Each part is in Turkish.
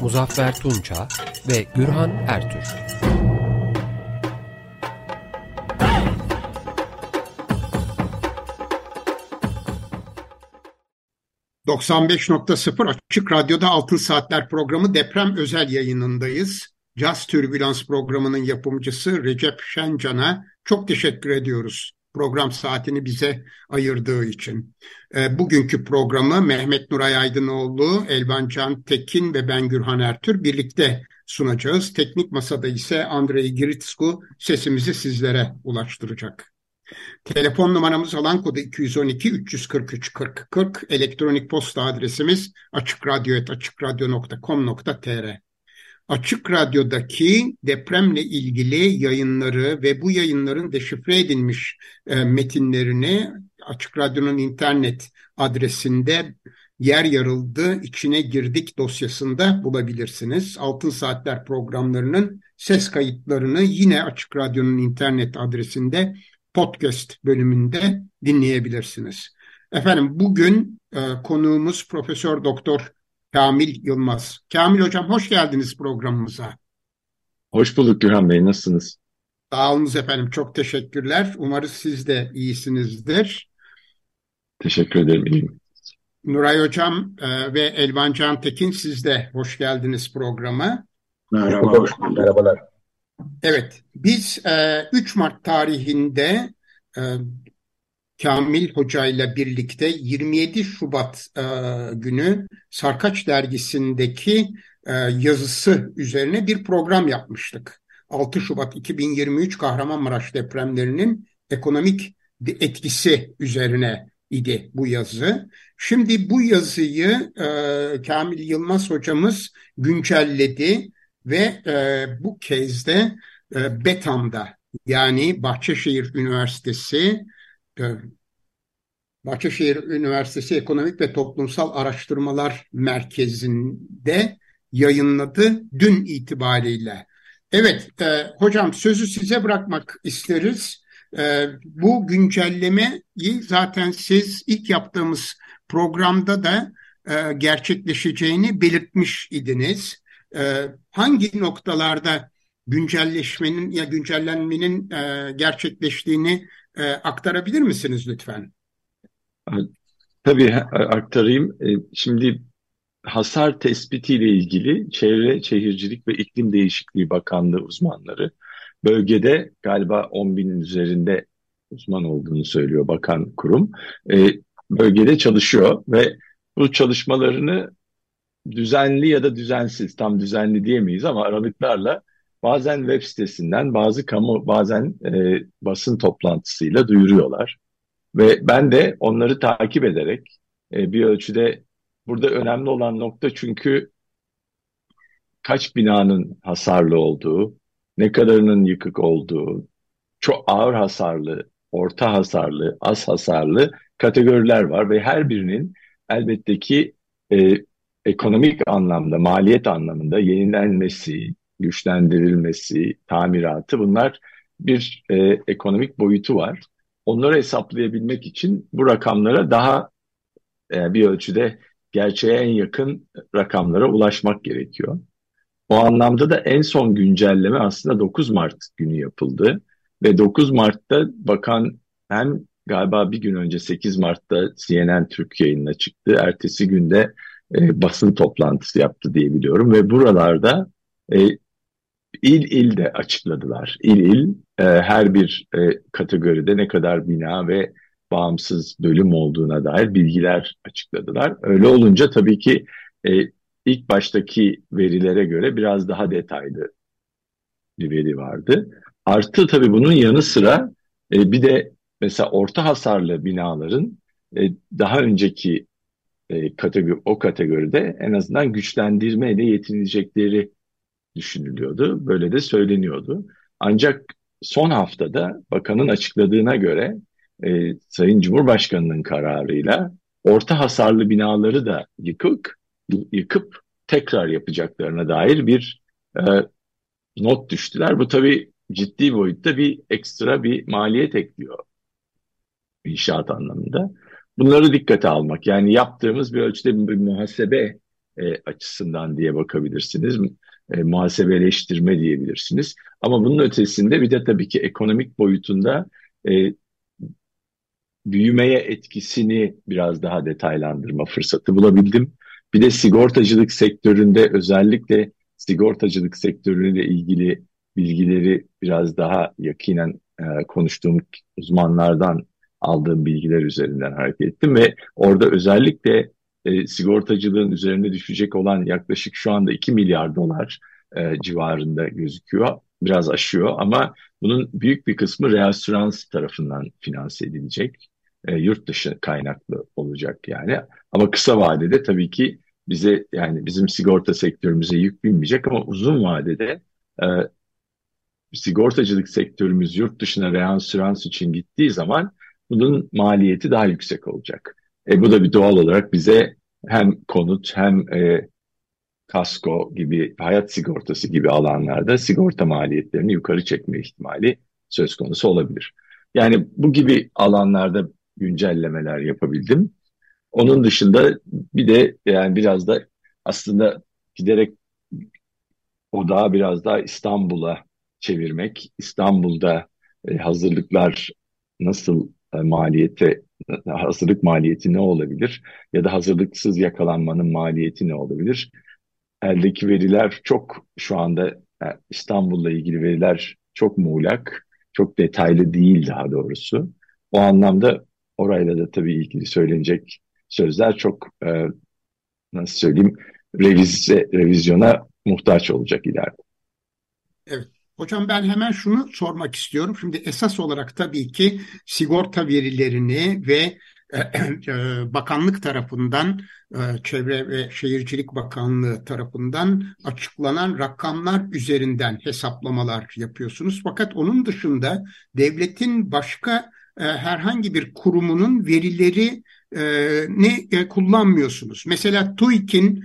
Muzaffer Tunça ve Gürhan Ertür. ...95.0 Açık Radyo'da Altın Saatler programı deprem özel yayınındayız. Caz Türbülans programının yapımcısı Recep Şencan'a çok teşekkür ediyoruz program saatini bize ayırdığı için. E, bugünkü programı Mehmet Nuray Aydınoğlu, Elvan Can Tekin ve ben Gürhan Ertür birlikte sunacağız. Teknik masada ise Andrei Giritsku sesimizi sizlere ulaştıracak. Telefon numaramız alan kodu 212 343 40 40. Elektronik posta adresimiz açıkradyo.com.tr Açık Radyo'daki depremle ilgili yayınları ve bu yayınların deşifre edilmiş e, metinlerini Açık Radyo'nun internet adresinde yer yarıldı, içine girdik dosyasında bulabilirsiniz. Altın Saatler programlarının ses kayıtlarını yine Açık Radyo'nun internet adresinde podcast bölümünde dinleyebilirsiniz. Efendim bugün e, konuğumuz Profesör Doktor Kamil Yılmaz. Kamil Hocam hoş geldiniz programımıza. Hoş bulduk Gürhan Bey, nasılsınız? Sağ olunuz efendim, çok teşekkürler. Umarız siz de iyisinizdir. Teşekkür ederim, iyiyim. Nuray Hocam e, ve Elvan Can Tekin siz de hoş geldiniz programa. Merhaba, hoş bulduk. Merhabalar. Evet, biz e, 3 Mart tarihinde e, Kamil Hoca ile birlikte 27 Şubat e, günü Sarkaç dergisindeki e, yazısı üzerine bir program yapmıştık. 6 Şubat 2023 Kahramanmaraş depremlerinin ekonomik etkisi üzerine idi bu yazı. Şimdi bu yazıyı e, Kamil Yılmaz hocamız güncelledi ve e, bu kez de e, Betam'da yani Bahçeşehir Üniversitesi Bahçeşehir Üniversitesi Ekonomik ve Toplumsal Araştırmalar Merkezi'nde yayınladı dün itibariyle. Evet, e, hocam sözü size bırakmak isteriz. E, bu güncellemeyi zaten siz ilk yaptığımız programda da e, gerçekleşeceğini belirtmiş idiniz. E, hangi noktalarda güncelleşmenin ya güncellenmenin e, gerçekleştiğini e, aktarabilir misiniz lütfen? Tabii aktarayım. E, şimdi hasar tespitiyle ilgili Çevre, Şehircilik ve İklim Değişikliği Bakanlığı uzmanları bölgede galiba 10 binin üzerinde uzman olduğunu söylüyor bakan kurum. E, bölgede çalışıyor ve bu çalışmalarını düzenli ya da düzensiz, tam düzenli diyemeyiz ama aralıklarla bazen web sitesinden, bazı kamu, bazen e, basın toplantısıyla duyuruyorlar. Ve ben de onları takip ederek e, bir ölçüde burada önemli olan nokta çünkü kaç binanın hasarlı olduğu, ne kadarının yıkık olduğu, çok ağır hasarlı, orta hasarlı, az hasarlı kategoriler var ve her birinin elbette ki e, ekonomik anlamda, maliyet anlamında yenilenmesi, güçlendirilmesi, tamiratı bunlar bir e, ekonomik boyutu var onları hesaplayabilmek için bu rakamlara daha e, bir ölçüde gerçeğe en yakın rakamlara ulaşmak gerekiyor. O anlamda da en son güncelleme aslında 9 Mart günü yapıldı ve 9 Mart'ta bakan hem galiba bir gün önce 8 Mart'ta CNN Türk yayınına çıktı. Ertesi günde e, basın toplantısı yaptı diye biliyorum ve buralarda e, il il de açıkladılar. İl il e, her bir e, kategoride ne kadar bina ve bağımsız bölüm olduğuna dair bilgiler açıkladılar. Öyle olunca tabii ki e, ilk baştaki verilere göre biraz daha detaylı bir veri vardı. Artı tabii bunun yanı sıra e, bir de mesela orta hasarlı binaların e, daha önceki e, kategori, o kategoride en azından güçlendirmeyle yetinilecekleri düşünülüyordu. Böyle de söyleniyordu. Ancak son haftada bakanın açıkladığına göre e, Sayın Cumhurbaşkanı'nın kararıyla orta hasarlı binaları da yıkıp, yıkıp tekrar yapacaklarına dair bir e, not düştüler. Bu tabii ciddi boyutta bir ekstra bir maliyet ekliyor inşaat anlamında. Bunları dikkate almak yani yaptığımız bir ölçüde bir muhasebe e, açısından diye bakabilirsiniz. E, muhasebeleştirme diyebilirsiniz. Ama bunun ötesinde bir de tabii ki ekonomik boyutunda e, büyümeye etkisini biraz daha detaylandırma fırsatı bulabildim. Bir de sigortacılık sektöründe özellikle sigortacılık sektörüyle ilgili bilgileri biraz daha yakinen e, konuştuğum uzmanlardan aldığım bilgiler üzerinden hareket ettim ve orada özellikle e, sigortacılığın üzerinde düşecek olan yaklaşık şu anda 2 milyar dolar e, civarında gözüküyor. Biraz aşıyor ama bunun büyük bir kısmı reasürans tarafından finanse edilecek. E, yurt dışı kaynaklı olacak yani. Ama kısa vadede tabii ki bize yani bizim sigorta sektörümüze yük binmeyecek ama uzun vadede e, sigortacılık sektörümüz yurt dışına reasürans için gittiği zaman bunun maliyeti daha yüksek olacak. E, bu da bir doğal olarak bize hem konut hem e, kasko gibi hayat sigortası gibi alanlarda sigorta maliyetlerini yukarı çekme ihtimali söz konusu olabilir. Yani bu gibi alanlarda güncellemeler yapabildim. Onun dışında bir de yani biraz da aslında giderek o daha biraz daha İstanbul'a çevirmek, İstanbul'da e, hazırlıklar nasıl e, maliyete hazırlık maliyeti ne olabilir ya da hazırlıksız yakalanmanın maliyeti ne olabilir? Eldeki veriler çok şu anda e, İstanbul'la ilgili veriler çok muğlak, çok detaylı değil daha doğrusu. O anlamda orayla da tabii ilgili söylenecek sözler çok e, nasıl söyleyeyim revize, revizyona muhtaç olacak ileride. Evet. Hocam ben hemen şunu sormak istiyorum. Şimdi esas olarak tabii ki sigorta verilerini ve e, e, bakanlık tarafından e, Çevre ve Şehircilik Bakanlığı tarafından açıklanan rakamlar üzerinden hesaplamalar yapıyorsunuz. Fakat onun dışında devletin başka herhangi bir kurumunun verileri ne kullanmıyorsunuz. Mesela TÜİK'in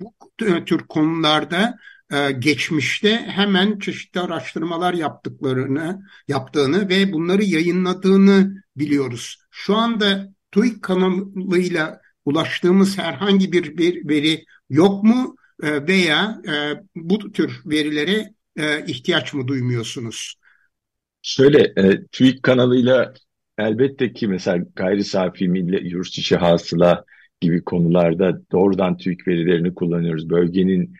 bu tür konularda geçmişte hemen çeşitli araştırmalar yaptıklarını, yaptığını ve bunları yayınladığını biliyoruz. Şu anda TÜİK kanalıyla ulaştığımız herhangi bir, bir veri yok mu e, veya e, bu tür verilere ihtiyaç mı duymuyorsunuz? Şöyle, TÜİK kanalıyla elbette ki mesela gayri safi milli yurt içi hasıla gibi konularda doğrudan TÜİK verilerini kullanıyoruz. Bölgenin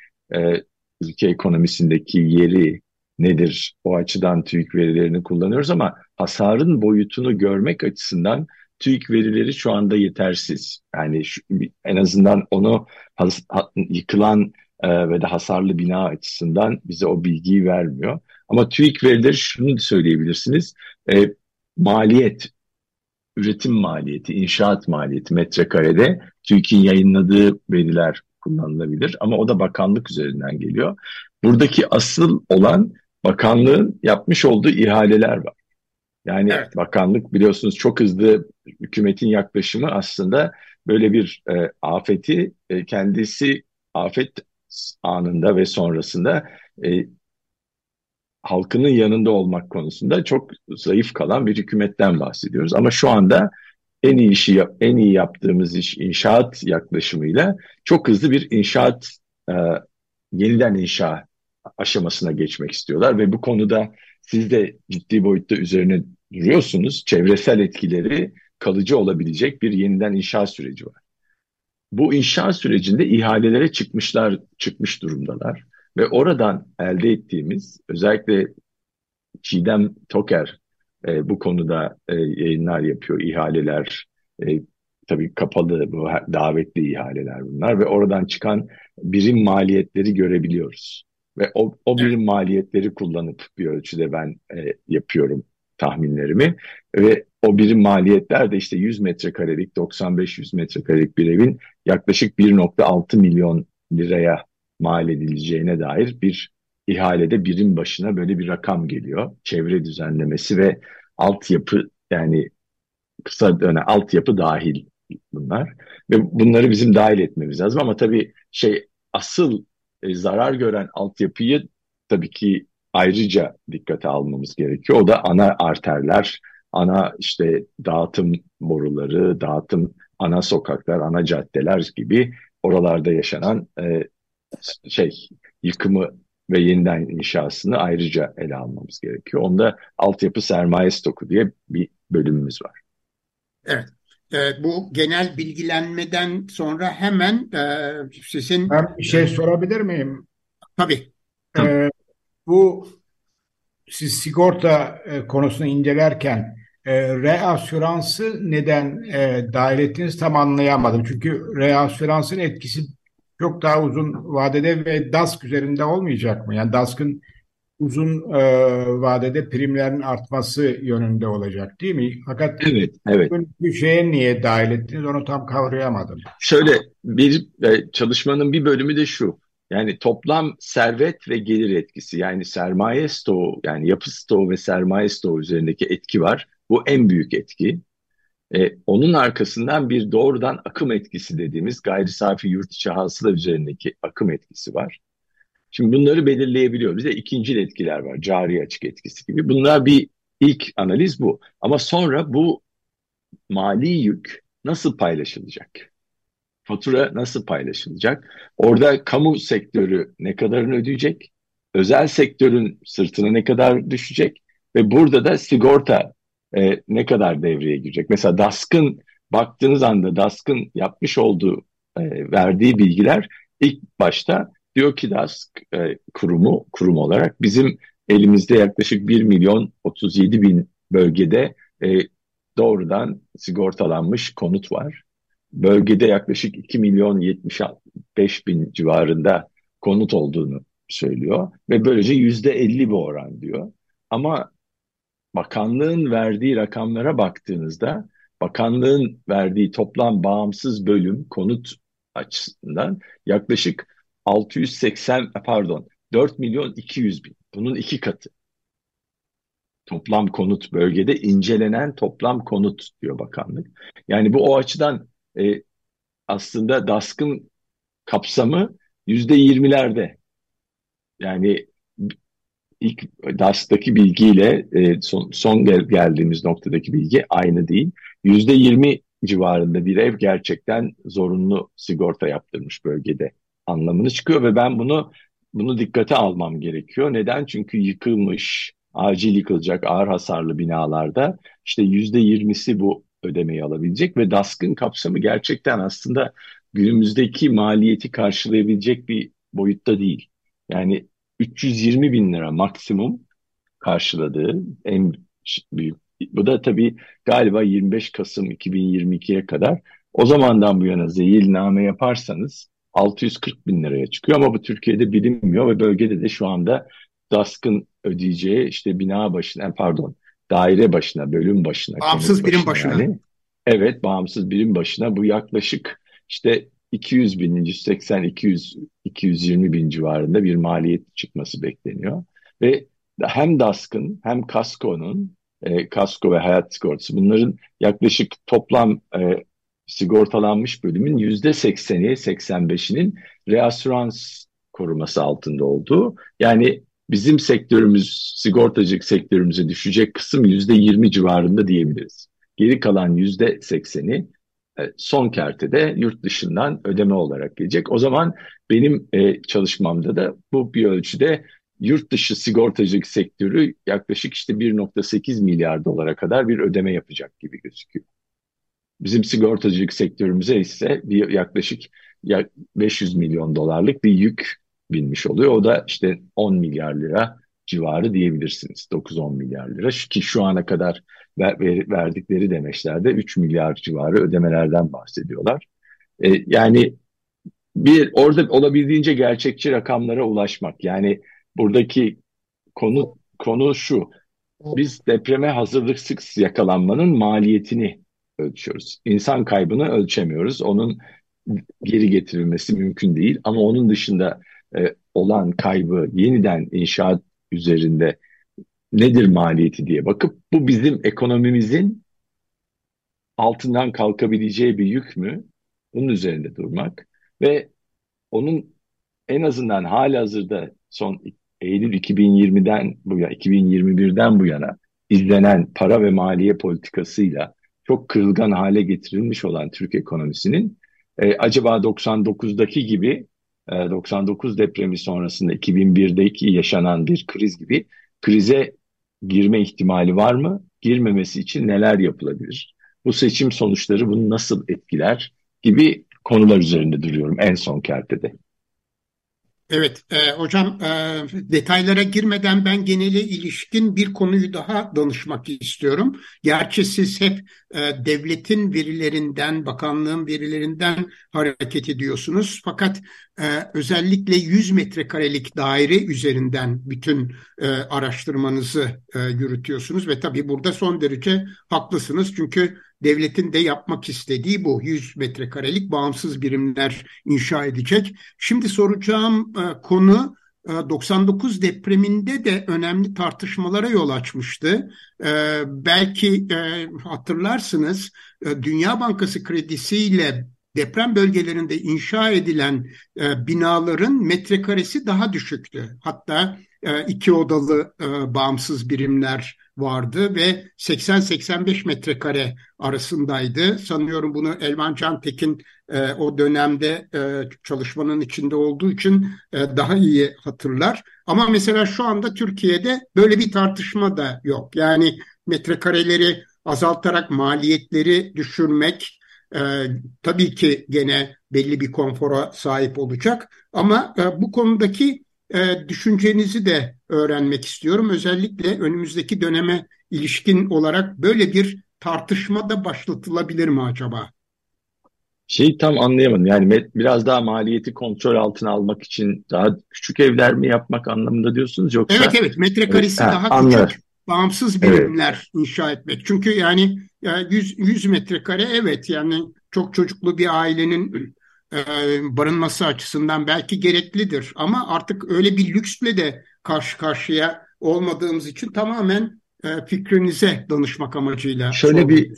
ülke ekonomisindeki yeri nedir? O açıdan TÜİK verilerini kullanıyoruz ama hasarın boyutunu görmek açısından TÜİK verileri şu anda yetersiz. Yani şu, en azından onu has, ha, yıkılan e, ve de hasarlı bina açısından bize o bilgiyi vermiyor. Ama TÜİK verileri şunu söyleyebilirsiniz. E, maliyet, üretim maliyeti, inşaat maliyeti metrekarede TÜİK'in yayınladığı veriler kullanılabilir ama o da bakanlık üzerinden geliyor. Buradaki asıl olan bakanlığın yapmış olduğu ihaleler var. Yani evet. bakanlık biliyorsunuz çok hızlı hükümetin yaklaşımı aslında böyle bir e, afeti e, kendisi afet anında ve sonrasında e, halkının yanında olmak konusunda çok zayıf kalan bir hükümetten bahsediyoruz. Ama şu anda en iyi işi en iyi yaptığımız iş inşaat yaklaşımıyla çok hızlı bir inşaat e, yeniden inşa aşamasına geçmek istiyorlar ve bu konuda siz de ciddi boyutta üzerine duruyorsunuz. Çevresel etkileri kalıcı olabilecek bir yeniden inşa süreci var. Bu inşa sürecinde ihalelere çıkmışlar, çıkmış durumdalar ve oradan elde ettiğimiz özellikle Çiğdem Toker e, bu konuda e, yayınlar yapıyor, ihaleler, e, tabii kapalı bu davetli ihaleler bunlar ve oradan çıkan birim maliyetleri görebiliyoruz. Ve o, o birim maliyetleri kullanıp bir ölçüde ben e, yapıyorum tahminlerimi ve o birim maliyetler de işte 100 metrekarelik 95-100 metrekarelik bir evin yaklaşık 1.6 milyon liraya mal edileceğine dair bir ihalede birim başına böyle bir rakam geliyor. Çevre düzenlemesi ve altyapı yani kısa dönem altyapı dahil bunlar ve bunları bizim dahil etmemiz lazım ama tabii şey asıl e, zarar gören altyapıyı tabii ki ayrıca dikkate almamız gerekiyor. O da ana arterler, ana işte dağıtım boruları, dağıtım ana sokaklar, ana caddeler gibi oralarda yaşanan e, şey yıkımı ve yeniden inşasını ayrıca ele almamız gerekiyor. Onda altyapı sermaye stoku diye bir bölümümüz var. Evet. E, bu genel bilgilenmeden sonra hemen e, sizin... Ben bir şey sorabilir miyim? Tabii. E, bu siz sigorta e, konusunu incelerken e, reasüransı neden e, dahil ettiniz tam anlayamadım. Çünkü reasüransın etkisi çok daha uzun vadede ve DASK üzerinde olmayacak mı? Yani DASK'ın uzun e, vadede primlerin artması yönünde olacak değil mi? Fakat evet, evet. bir şeye niye dahil ettiniz onu tam kavrayamadım. Şöyle bir e, çalışmanın bir bölümü de şu. Yani toplam servet ve gelir etkisi yani sermaye stoğu yani yapı stoğu ve sermaye stoğu üzerindeki etki var. Bu en büyük etki. E, onun arkasından bir doğrudan akım etkisi dediğimiz gayri safi yurt içi hasıla üzerindeki akım etkisi var. Şimdi bunları belirleyebiliyor. Bize ikinci etkiler var. Cari açık etkisi gibi. Bunlar bir ilk analiz bu. Ama sonra bu mali yük nasıl paylaşılacak? Fatura nasıl paylaşılacak? Orada kamu sektörü ne kadarını ödeyecek? Özel sektörün sırtına ne kadar düşecek? Ve burada da sigorta e, ne kadar devreye girecek? Mesela DASK'ın baktığınız anda DASK'ın yapmış olduğu e, verdiği bilgiler ilk başta diyor ki DASK e, kurumu kurum olarak bizim elimizde yaklaşık 1 milyon 37 bin bölgede e, doğrudan sigortalanmış konut var. Bölgede yaklaşık 2 milyon 75 bin civarında konut olduğunu söylüyor ve böylece yüzde 50 bir oran diyor. Ama bakanlığın verdiği rakamlara baktığınızda bakanlığın verdiği toplam bağımsız bölüm konut açısından yaklaşık 680 pardon 4 milyon 200 bin. Bunun iki katı. Toplam konut bölgede incelenen toplam konut diyor bakanlık. Yani bu o açıdan e, aslında DASK'ın kapsamı yüzde yirmilerde. Yani ilk DAS'taki bilgiyle e, son, son gel, geldiğimiz noktadaki bilgi aynı değil. Yüzde yirmi civarında bir ev gerçekten zorunlu sigorta yaptırmış bölgede anlamını çıkıyor ve ben bunu bunu dikkate almam gerekiyor. Neden? Çünkü yıkılmış, acil yıkılacak ağır hasarlı binalarda işte yüzde yirmisi bu ödemeyi alabilecek ve DASK'ın kapsamı gerçekten aslında günümüzdeki maliyeti karşılayabilecek bir boyutta değil. Yani 320 bin lira maksimum karşıladığı en büyük. Bu da tabii galiba 25 Kasım 2022'ye kadar. O zamandan bu yana zeyilname yaparsanız 640 bin liraya çıkıyor ama bu Türkiye'de bilinmiyor ve bölgede de şu anda DASK'ın ödeyeceği işte bina başına pardon daire başına bölüm başına bağımsız birim başına. yani, evet bağımsız birim başına bu yaklaşık işte 200 bin 180 200 220 bin civarında bir maliyet çıkması bekleniyor ve hem DASK'ın hem Kasko'nun e, kasko ve hayat sigortası bunların yaklaşık toplam e, sigortalanmış bölümün yüzde sekseni, seksen beşinin reasürans koruması altında olduğu. Yani bizim sektörümüz, sigortacılık sektörümüze düşecek kısım yüzde yirmi civarında diyebiliriz. Geri kalan yüzde sekseni e, son kertede yurt dışından ödeme olarak gelecek. O zaman benim e, çalışmamda da bu bir ölçüde yurt dışı sigortacılık sektörü yaklaşık işte 1.8 milyar dolara kadar bir ödeme yapacak gibi gözüküyor. Bizim sigortacılık sektörümüze ise bir yaklaşık 500 milyon dolarlık bir yük binmiş oluyor. O da işte 10 milyar lira civarı diyebilirsiniz. 9-10 milyar lira ki şu ana kadar verdikleri demeçlerde 3 milyar civarı ödemelerden bahsediyorlar. Ee, yani bir orada olabildiğince gerçekçi rakamlara ulaşmak. Yani buradaki konu konu şu. Biz depreme hazırlıksız yakalanmanın maliyetini ölçüyoruz. İnsan kaybını ölçemiyoruz. Onun geri getirilmesi mümkün değil. Ama onun dışında e, olan kaybı yeniden inşaat üzerinde nedir maliyeti diye bakıp bu bizim ekonomimizin altından kalkabileceği bir yük mü? Bunun üzerinde durmak ve onun en azından hali hazırda son Eylül 2020'den bu yana 2021'den bu yana izlenen para ve maliye politikasıyla çok kırılgan hale getirilmiş olan Türk ekonomisinin e, acaba 99'daki gibi e, 99 depremi sonrasında 2001'deki yaşanan bir kriz gibi krize girme ihtimali var mı? Girmemesi için neler yapılabilir? Bu seçim sonuçları bunu nasıl etkiler gibi konular üzerinde duruyorum en son kertede. Evet e, hocam e, detaylara girmeden ben genele ilişkin bir konuyu daha danışmak istiyorum. Gerçi siz hep e, devletin verilerinden, bakanlığın verilerinden hareket ediyorsunuz. Fakat e, özellikle 100 metrekarelik daire üzerinden bütün e, araştırmanızı e, yürütüyorsunuz. Ve tabii burada son derece haklısınız. Çünkü devletin de yapmak istediği bu 100 metrekarelik bağımsız birimler inşa edecek. Şimdi soracağım e, konu 99 e, depreminde de önemli tartışmalara yol açmıştı. E, belki hatırlarsınız Dünya Bankası kredisiyle deprem bölgelerinde inşa edilen binaların metrekaresi daha düşüktü. Hatta iki odalı e, bağımsız birimler vardı ve 80-85 metrekare arasındaydı. Sanıyorum bunu Elvan Cantekin e, o dönemde e, çalışmanın içinde olduğu için e, daha iyi hatırlar. Ama mesela şu anda Türkiye'de böyle bir tartışma da yok. Yani metrekareleri azaltarak maliyetleri düşürmek e, tabii ki gene belli bir konfora sahip olacak. Ama e, bu konudaki e, düşüncenizi de öğrenmek istiyorum. Özellikle önümüzdeki döneme ilişkin olarak böyle bir tartışma da başlatılabilir mi acaba? Şeyi tam anlayamadım. Yani biraz daha maliyeti kontrol altına almak için daha küçük evler mi yapmak anlamında diyorsunuz yoksa? Evet evet metrekaresi evet, daha ha, küçük. Anladım. Bağımsız birimler evet. inşa etmek. Çünkü yani 100, 100 metrekare evet yani çok çocuklu bir ailenin barınması açısından belki gereklidir. Ama artık öyle bir lüksle de karşı karşıya olmadığımız için tamamen e, fikrinize danışmak amacıyla. Şöyle bir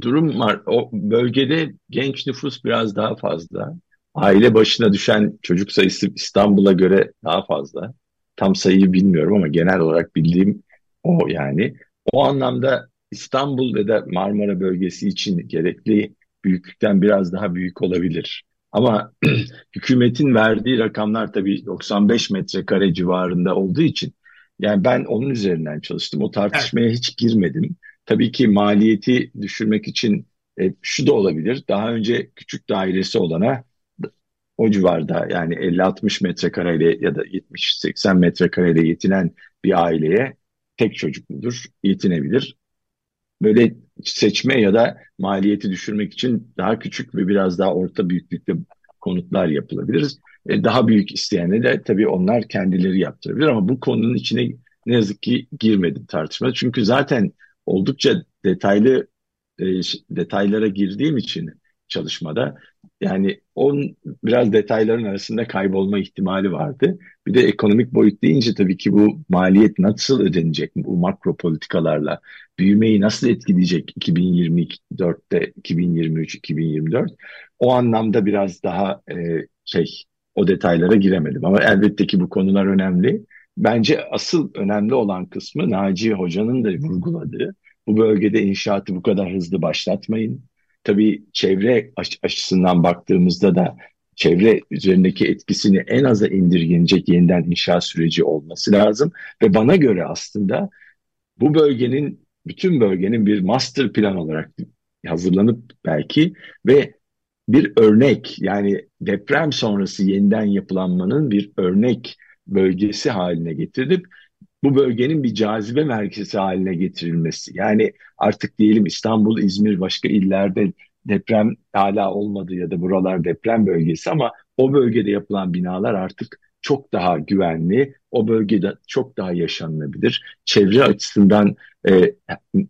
durum var. O bölgede genç nüfus biraz daha fazla. Aile başına düşen çocuk sayısı İstanbul'a göre daha fazla. Tam sayıyı bilmiyorum ama genel olarak bildiğim o yani. O anlamda İstanbul ve de Marmara bölgesi için gerekli büyüklükten biraz daha büyük olabilir. Ama hükümetin verdiği rakamlar tabii 95 metrekare civarında olduğu için yani ben onun üzerinden çalıştım. O tartışmaya evet. hiç girmedim. Tabii ki maliyeti düşürmek için e, şu da olabilir. Daha önce küçük dairesi olana o civarda yani 50-60 metrekareyle ya da 70-80 metrekareyle yetinen bir aileye tek çocukludur, yetinebilir. Böyle seçme ya da maliyeti düşürmek için daha küçük ve biraz daha orta büyüklükte konutlar yapılabilir. E, daha büyük isteyene de tabii onlar kendileri yaptırabilir ama bu konunun içine ne yazık ki girmedim tartışma. Çünkü zaten oldukça detaylı e, detaylara girdiğim için çalışmada. Yani on biraz detayların arasında kaybolma ihtimali vardı. Bir de ekonomik boyut deyince tabii ki bu maliyet nasıl ödenecek? Bu makro politikalarla büyümeyi nasıl etkileyecek 2024'te 2023 2024 o anlamda biraz daha e, şey o detaylara giremedim. Ama elbette ki bu konular önemli. Bence asıl önemli olan kısmı Naci Hoca'nın da vurguladığı bu bölgede inşaatı bu kadar hızlı başlatmayın tabii çevre açısından baktığımızda da çevre üzerindeki etkisini en aza indirgenecek yeniden inşaat süreci olması lazım. Ve bana göre aslında bu bölgenin, bütün bölgenin bir master plan olarak hazırlanıp belki ve bir örnek yani deprem sonrası yeniden yapılanmanın bir örnek bölgesi haline getirilip bu bölgenin bir cazibe merkezi haline getirilmesi. Yani artık diyelim İstanbul, İzmir, başka illerde deprem hala olmadı ya da buralar deprem bölgesi ama o bölgede yapılan binalar artık çok daha güvenli, o bölgede çok daha yaşanılabilir. Çevre açısından e,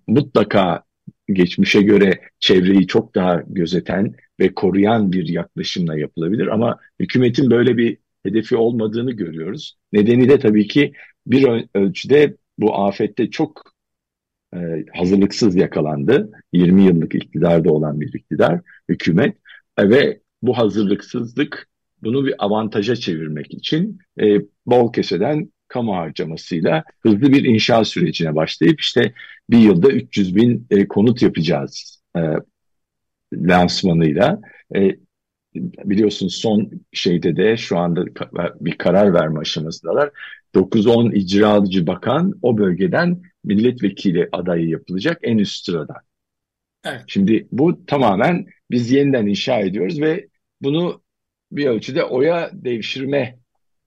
mutlaka geçmişe göre çevreyi çok daha gözeten ve koruyan bir yaklaşımla yapılabilir. Ama hükümetin böyle bir hedefi olmadığını görüyoruz. Nedeni de tabii ki bir ölçüde bu afette çok e, hazırlıksız yakalandı. 20 yıllık iktidarda olan bir iktidar, hükümet e, ve bu hazırlıksızlık bunu bir avantaja çevirmek için e, bol keseden kamu harcamasıyla hızlı bir inşaat sürecine başlayıp işte bir yılda 300 bin e, konut yapacağız e, lansmanıyla. E, biliyorsunuz son şeyde de şu anda bir karar verme aşamasındalar. 9-10 icra alıcı bakan o bölgeden milletvekili adayı yapılacak en üst sıradan. Evet. Şimdi bu tamamen biz yeniden inşa ediyoruz ve bunu bir ölçüde oya devşirme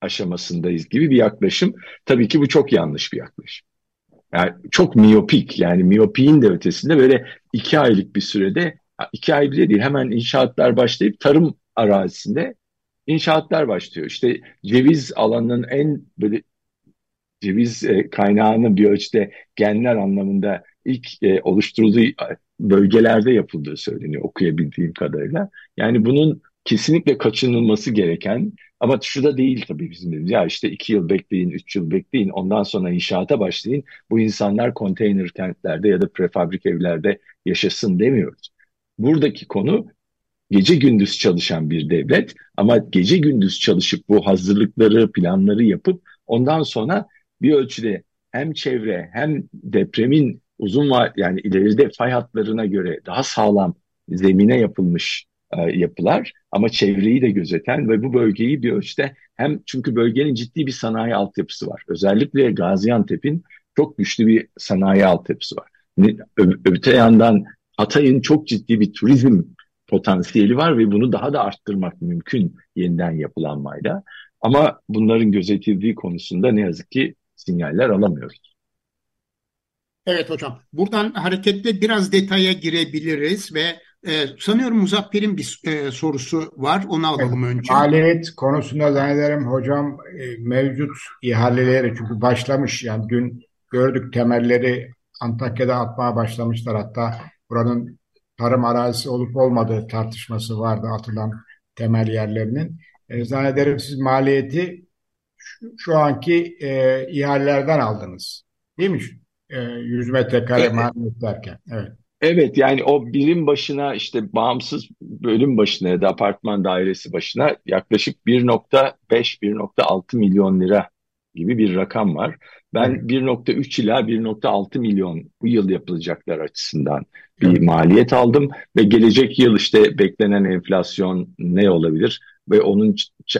aşamasındayız gibi bir yaklaşım. Tabii ki bu çok yanlış bir yaklaşım. Yani çok miyopik yani miyopiğin de ötesinde böyle iki aylık bir sürede iki ay bile değil hemen inşaatlar başlayıp tarım arazisinde inşaatlar başlıyor. İşte ceviz alanının en böyle ceviz e, kaynağının bir ölçüde genler anlamında ilk e, oluşturulduğu bölgelerde yapıldığı söyleniyor okuyabildiğim kadarıyla. Yani bunun kesinlikle kaçınılması gereken ama şu da değil tabii bizim dediğimiz. Ya işte iki yıl bekleyin, üç yıl bekleyin, ondan sonra inşaata başlayın. Bu insanlar konteyner kentlerde ya da prefabrik evlerde yaşasın demiyoruz. Buradaki konu gece gündüz çalışan bir devlet ama gece gündüz çalışıp bu hazırlıkları, planları yapıp ondan sonra bir ölçüde hem çevre hem depremin uzun var yani ileride fay hatlarına göre daha sağlam zemine yapılmış e, yapılar ama çevreyi de gözeten ve bu bölgeyi bir ölçüde hem çünkü bölgenin ciddi bir sanayi altyapısı var. Özellikle Gaziantep'in çok güçlü bir sanayi altyapısı var. Öte yandan Hatay'ın çok ciddi bir turizm potansiyeli var ve bunu daha da arttırmak mümkün yeniden yapılanmayla. Ama bunların gözetildiği konusunda ne yazık ki sinyaller alamıyoruz. Evet hocam. Buradan hareketle biraz detaya girebiliriz ve e, sanıyorum Muzaffer'in bir e, sorusu var. Onu alalım evet, önce. Maliyet konusunda zannederim hocam e, mevcut ihaleleri çünkü başlamış yani dün gördük temelleri Antakya'da atmaya başlamışlar. Hatta buranın tarım arazisi olup olmadığı tartışması vardı atılan temel yerlerinin. E, zannederim siz maliyeti şu, şu anki e, ihalelerden aldınız. Değil mi? E, 100 metrekare evet. maliyet derken. Evet. Evet yani o birim başına işte bağımsız bölüm başına ya da apartman dairesi başına yaklaşık 1.5-1.6 milyon lira gibi bir rakam var. Ben evet. 1.3 ila 1.6 milyon bu yıl yapılacaklar açısından bir maliyet aldım ve gelecek yıl işte beklenen enflasyon ne olabilir ve onun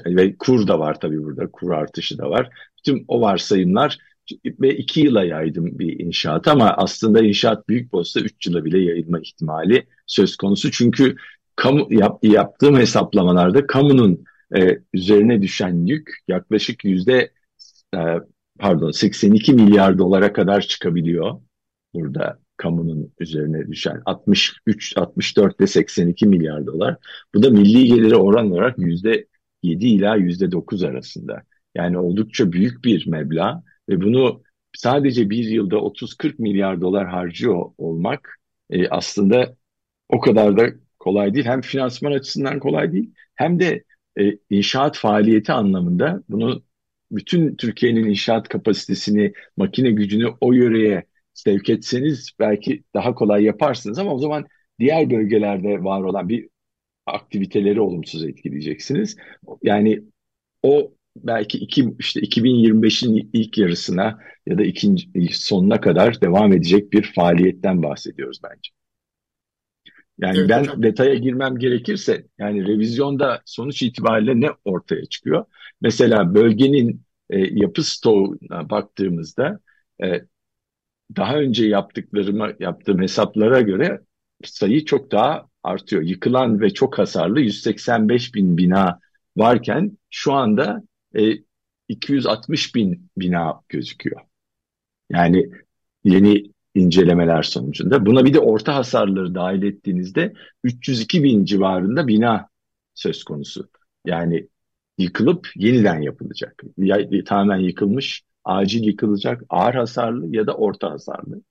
ve kur da var tabii burada kur artışı da var. Tüm o varsayımlar ve iki yıla yaydım bir inşaat ama aslında inşaat büyük olsa üç yıla bile yayılma ihtimali söz konusu. Çünkü kamu yap, yaptığım hesaplamalarda kamunun e, üzerine düşen yük yaklaşık yüzde e, pardon 82 milyar dolara kadar çıkabiliyor burada kamunun üzerine düşen 63 64 ile 82 milyar dolar. Bu da milli geliri oran olarak yüzde 7 ila yüzde 9 arasında. Yani oldukça büyük bir meblağ ve bunu sadece bir yılda 30-40 milyar dolar harcıyor olmak e, aslında o kadar da kolay değil. Hem finansman açısından kolay değil hem de e, inşaat faaliyeti anlamında bunu bütün Türkiye'nin inşaat kapasitesini, makine gücünü o yöreye sevk etseniz belki daha kolay yaparsınız ama o zaman diğer bölgelerde var olan bir aktiviteleri olumsuz etkileyeceksiniz. Yani o belki iki, işte 2025'in ilk yarısına ya da ikinci sonuna kadar devam edecek bir faaliyetten bahsediyoruz bence. Yani evet, ben hocam. detaya girmem gerekirse yani revizyonda sonuç itibariyle ne ortaya çıkıyor? Mesela bölgenin e, yapı stoğuna baktığımızda e, daha önce yaptıklarıma yaptığım hesaplara göre sayı çok daha artıyor. Yıkılan ve çok hasarlı 185 bin bina varken şu anda e, 260 bin bina gözüküyor. Yani yeni incelemeler sonucunda. Buna bir de orta hasarları dahil ettiğinizde 302 bin civarında bina söz konusu. Yani yıkılıp yeniden yapılacak. Ya, tamamen yıkılmış, acil yıkılacak, ağır hasarlı ya da orta hasarlı.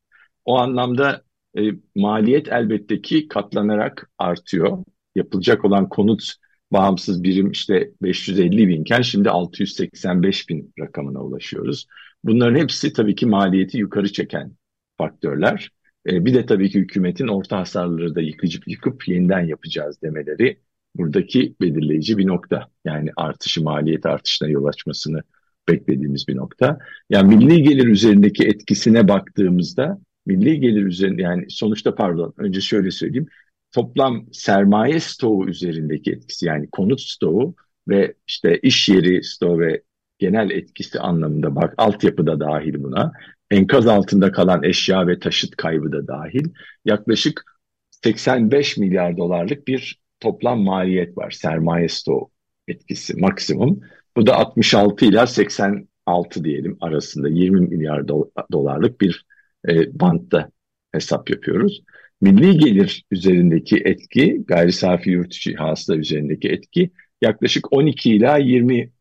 O anlamda e, maliyet elbette ki katlanarak artıyor. Yapılacak olan konut bağımsız birim işte 550 binken şimdi 685 bin rakamına ulaşıyoruz. Bunların hepsi tabii ki maliyeti yukarı çeken faktörler. E, bir de tabii ki hükümetin orta hasarları da yıkıcıp yıkıp yeniden yapacağız demeleri buradaki belirleyici bir nokta. Yani artışı maliyet artışına yol açmasını beklediğimiz bir nokta. Yani milli gelir üzerindeki etkisine baktığımızda milli gelir üzerinde yani sonuçta pardon önce şöyle söyleyeyim. Toplam sermaye stoğu üzerindeki etkisi yani konut stoğu ve işte iş yeri stoğu ve genel etkisi anlamında bak altyapı da dahil buna. Enkaz altında kalan eşya ve taşıt kaybı da dahil. Yaklaşık 85 milyar dolarlık bir toplam maliyet var. Sermaye stoğu etkisi maksimum. Bu da 66 ila 86 diyelim arasında 20 milyar do dolarlık bir e, bantta hesap yapıyoruz. Milli gelir üzerindeki etki, gayri safi yurt içi hasıla üzerindeki etki yaklaşık 12 ila 20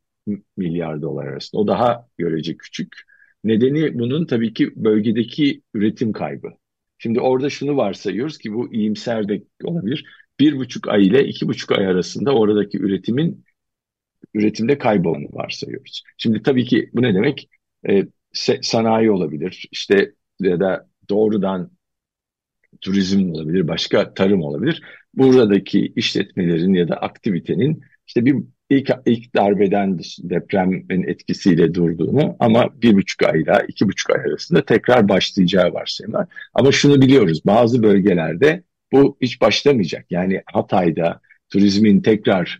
milyar dolar arasında. O daha görece küçük. Nedeni bunun tabii ki bölgedeki üretim kaybı. Şimdi orada şunu varsayıyoruz ki bu iyimser de olabilir. Bir buçuk ay ile iki buçuk ay arasında oradaki üretimin üretimde kaybolanı varsayıyoruz. Şimdi tabii ki bu ne demek? E, sanayi olabilir, işte ya da doğrudan turizm olabilir, başka tarım olabilir. Buradaki işletmelerin ya da aktivitenin işte bir ilk, ilk darbeden depremin etkisiyle durduğunu ama bir buçuk ayla iki buçuk ay arasında tekrar başlayacağı varsayımlar. Ama şunu biliyoruz bazı bölgelerde bu hiç başlamayacak. Yani Hatay'da turizmin tekrar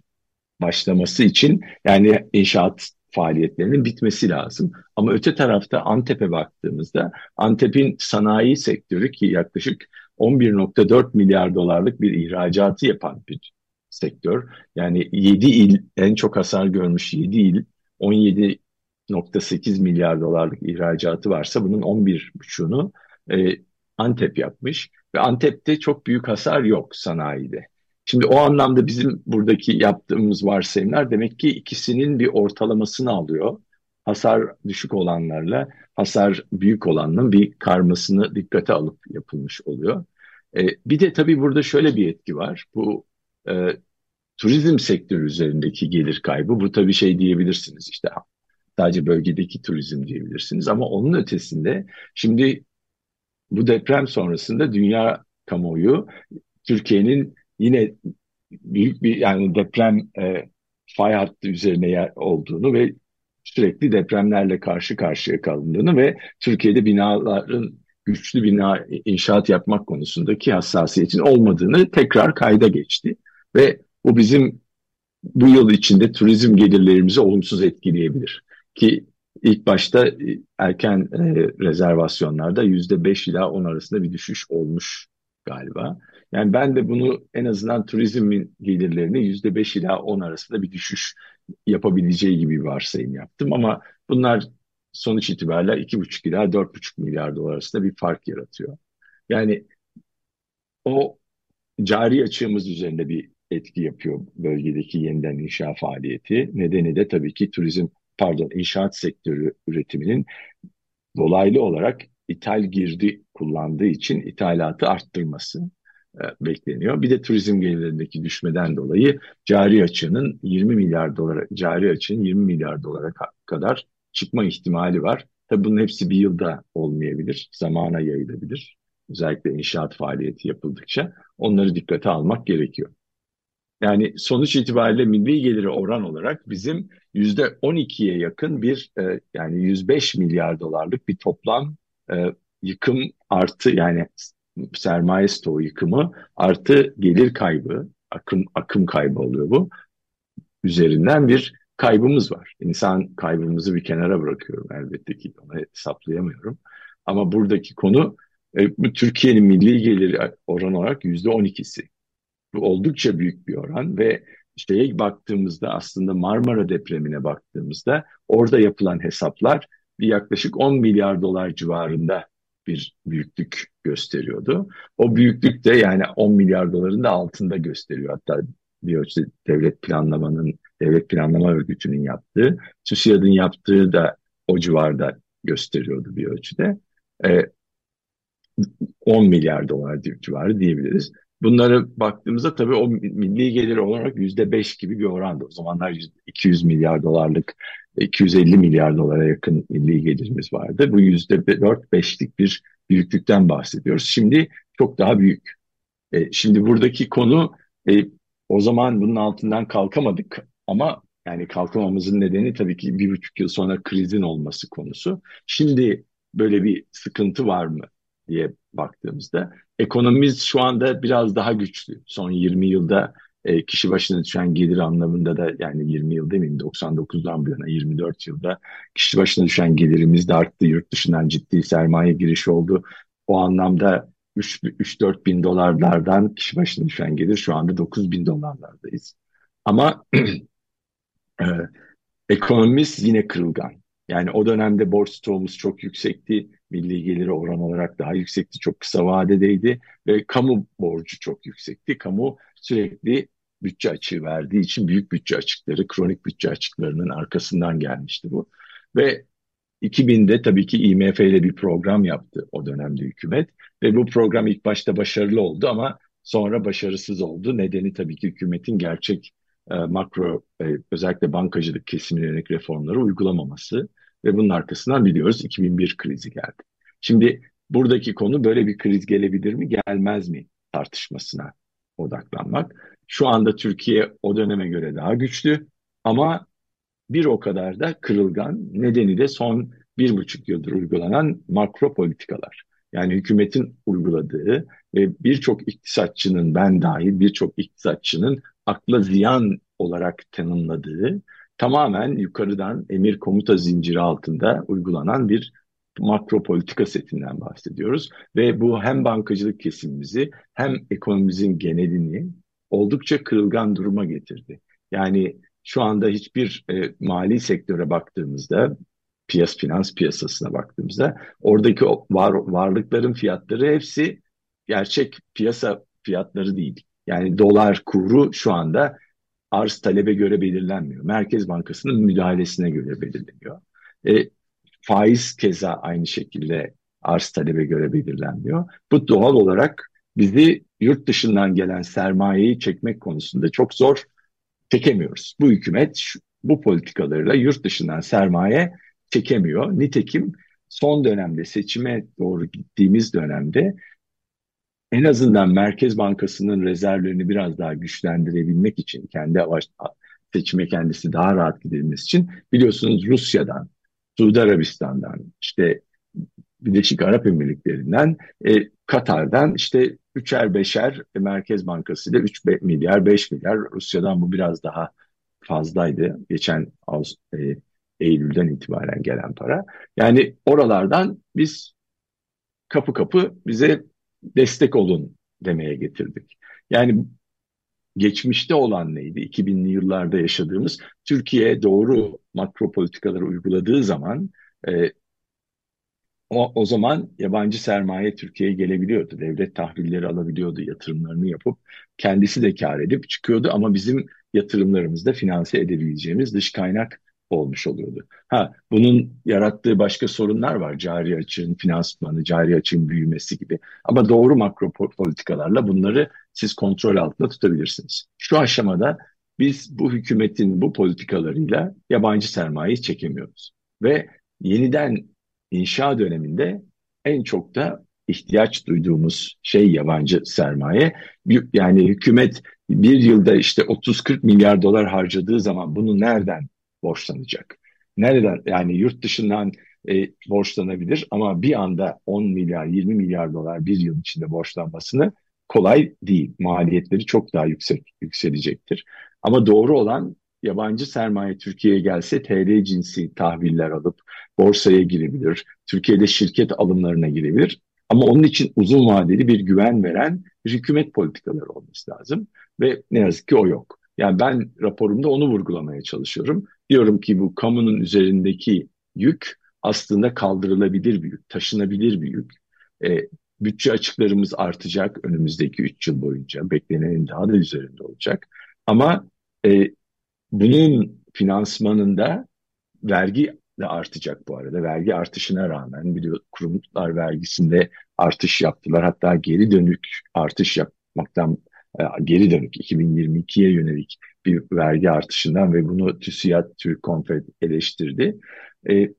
başlaması için yani inşaat faaliyetlerinin bitmesi lazım. Ama öte tarafta Antep'e baktığımızda Antep'in sanayi sektörü ki yaklaşık 11.4 milyar dolarlık bir ihracatı yapan bir sektör. Yani 7 il en çok hasar görmüş 7 il 17.8 milyar dolarlık ihracatı varsa bunun 11.5'unu e, Antep yapmış ve Antep'te çok büyük hasar yok sanayide. Şimdi o anlamda bizim buradaki yaptığımız varsayımlar demek ki ikisinin bir ortalamasını alıyor. Hasar düşük olanlarla hasar büyük olanın bir karmasını dikkate alıp yapılmış oluyor. E, bir de tabii burada şöyle bir etki var. Bu e, turizm sektörü üzerindeki gelir kaybı. Bu tabii şey diyebilirsiniz işte sadece bölgedeki turizm diyebilirsiniz ama onun ötesinde şimdi bu deprem sonrasında dünya kamuoyu Türkiye'nin yine büyük bir yani deprem e, fay hattı üzerine yer olduğunu ve sürekli depremlerle karşı karşıya kaldığını ve Türkiye'de binaların güçlü bina inşaat yapmak konusundaki hassasiyetin olmadığını tekrar kayda geçti. Ve bu bizim bu yıl içinde turizm gelirlerimizi olumsuz etkileyebilir. Ki ilk başta e, erken e, rezervasyonlarda yüzde beş ila on arasında bir düşüş olmuş galiba. Yani ben de bunu en azından turizmin gelirlerini yüzde beş ila on arasında bir düşüş yapabileceği gibi bir varsayım yaptım. Ama bunlar sonuç itibariyle iki buçuk ila dört buçuk milyar dolar arasında bir fark yaratıyor. Yani o cari açığımız üzerinde bir etki yapıyor bölgedeki yeniden inşa faaliyeti. Nedeni de tabii ki turizm, pardon inşaat sektörü üretiminin dolaylı olarak ithal girdi kullandığı için ithalatı arttırması e, bekleniyor. Bir de turizm gelirlerindeki düşmeden dolayı cari açığının 20 milyar dolara cari açığın 20 milyar dolara kadar çıkma ihtimali var. Tabii bunun hepsi bir yılda olmayabilir. Zamana yayılabilir. Özellikle inşaat faaliyeti yapıldıkça onları dikkate almak gerekiyor. Yani sonuç itibariyle milli geliri oran olarak bizim yüzde 12'ye yakın bir e, yani 105 milyar dolarlık bir toplam e, yıkım artı yani sermaye stoğu yıkımı artı gelir kaybı, akım akım kaybı oluyor bu. Üzerinden bir kaybımız var. İnsan kaybımızı bir kenara bırakıyorum elbette ki onu hesaplayamıyorum. Ama buradaki konu e, Türkiye'nin milli geliri oran olarak yüzde on ikisi. Bu oldukça büyük bir oran ve şeye baktığımızda aslında Marmara depremine baktığımızda orada yapılan hesaplar bir yaklaşık 10 milyar dolar civarında bir büyüklük gösteriyordu. O büyüklük de yani 10 milyar doların da altında gösteriyor. Hatta bir ölçüde devlet planlamanın, devlet planlama örgütünün yaptığı, TÜSİAD'ın yaptığı da o civarda gösteriyordu bir ölçüde. E, 10 milyar dolar civarı diyebiliriz. Bunları baktığımızda tabii o milli gelir olarak yüzde beş gibi bir oranda. O zamanlar 200 milyar dolarlık 250 milyar dolara yakın milli gelirimiz vardı. Bu yüzde dört beşlik bir büyüklükten bahsediyoruz. Şimdi çok daha büyük. E, şimdi buradaki konu e, o zaman bunun altından kalkamadık ama yani kalkamamızın nedeni tabii ki bir buçuk yıl sonra krizin olması konusu. Şimdi böyle bir sıkıntı var mı diye baktığımızda ekonomimiz şu anda biraz daha güçlü. Son 20 yılda e, kişi başına düşen gelir anlamında da yani 20 yıl demeyeyim 99'dan bu yana 24 yılda kişi başına düşen gelirimiz de arttı. Yurt dışından ciddi sermaye girişi oldu. O anlamda 3-4 bin dolarlardan kişi başına düşen gelir şu anda 9 bin dolarlardayız. Ama e, ekonomimiz yine kırılgan. Yani o dönemde borç stoğumuz çok yüksekti. Milli geliri oran olarak daha yüksekti. Çok kısa vadedeydi ve kamu borcu çok yüksekti. Kamu sürekli bütçe açığı verdiği için büyük bütçe açıkları, kronik bütçe açıklarının arkasından gelmişti bu. Ve 2000'de tabii ki IMF ile bir program yaptı o dönemde hükümet ve bu program ilk başta başarılı oldu ama sonra başarısız oldu. Nedeni tabii ki hükümetin gerçek e, makro e, özellikle bankacılık kesimine yönelik reformları uygulamaması ve bunun arkasından biliyoruz 2001 krizi geldi. Şimdi buradaki konu böyle bir kriz gelebilir mi gelmez mi tartışmasına odaklanmak. Şu anda Türkiye o döneme göre daha güçlü ama bir o kadar da kırılgan. Nedeni de son bir buçuk yıldır uygulanan makro politikalar. Yani hükümetin uyguladığı ve birçok iktisatçının ben dahil birçok iktisatçının akla ziyan olarak tanımladığı tamamen yukarıdan emir komuta zinciri altında uygulanan bir makro politika setinden bahsediyoruz. Ve bu hem bankacılık kesimimizi hem ekonomimizin genelini oldukça kırılgan duruma getirdi. Yani şu anda hiçbir e, mali sektöre baktığımızda piyas finans piyasasına baktığımızda oradaki var, varlıkların fiyatları hepsi gerçek piyasa fiyatları değil. Yani dolar kuru şu anda arz talebe göre belirlenmiyor. Merkez Bankası'nın müdahalesine göre belirleniyor. E, faiz keza aynı şekilde arz talebe göre belirlenmiyor. Bu doğal olarak bizi yurt dışından gelen sermayeyi çekmek konusunda çok zor çekemiyoruz. Bu hükümet bu politikalarıyla yurt dışından sermaye çekemiyor. Nitekim son dönemde seçime doğru gittiğimiz dönemde en azından Merkez Bankası'nın rezervlerini biraz daha güçlendirebilmek için kendi seçime kendisi daha rahat gidebilmesi için biliyorsunuz Rusya'dan, Suudi Arabistan'dan, işte Birleşik Arap Emirlikleri'nden, e, Katar'dan işte üçer beşer Merkez Bankası ile 3 milyar 5 milyar Rusya'dan bu biraz daha fazlaydı. Geçen e, Eylül'den itibaren gelen para. Yani oralardan biz kapı kapı bize destek olun demeye getirdik. Yani geçmişte olan neydi? 2000'li yıllarda yaşadığımız Türkiye doğru makro politikaları uyguladığı zaman e, o, o zaman yabancı sermaye Türkiye'ye gelebiliyordu. Devlet tahvilleri alabiliyordu, yatırımlarını yapıp kendisi de kar edip çıkıyordu ama bizim yatırımlarımızda finanse edebileceğimiz dış kaynak olmuş oluyordu. Ha, bunun yarattığı başka sorunlar var. Cari açığın finansmanı, cari açığın büyümesi gibi. Ama doğru makro politikalarla bunları siz kontrol altında tutabilirsiniz. Şu aşamada biz bu hükümetin bu politikalarıyla yabancı sermayeyi çekemiyoruz. Ve yeniden inşa döneminde en çok da ihtiyaç duyduğumuz şey yabancı sermaye. Yani hükümet bir yılda işte 30-40 milyar dolar harcadığı zaman bunu nereden borçlanacak? Nereden yani yurt dışından e, borçlanabilir ama bir anda 10 milyar 20 milyar dolar bir yıl içinde borçlanmasını kolay değil. Maliyetleri çok daha yüksek yükselecektir. Ama doğru olan yabancı sermaye Türkiye'ye gelse TL cinsi tahviller alıp borsaya girebilir. Türkiye'de şirket alımlarına girebilir. Ama onun için uzun vadeli bir güven veren bir hükümet politikaları olması lazım. Ve ne yazık ki o yok. Yani ben raporumda onu vurgulamaya çalışıyorum. Diyorum ki bu kamunun üzerindeki yük aslında kaldırılabilir bir yük, taşınabilir bir yük. E, bütçe açıklarımız artacak önümüzdeki 3 yıl boyunca. Beklenenin daha da üzerinde olacak. Ama e, bunun finansmanında vergi de artacak bu arada. Vergi artışına rağmen biliyor kurumlar vergisinde artış yaptılar. Hatta geri dönük artış yap, yapmaktan geri dönük 2022'ye yönelik bir vergi artışından ve bunu TÜSİAD, Türk Konfed eleştirdi. E,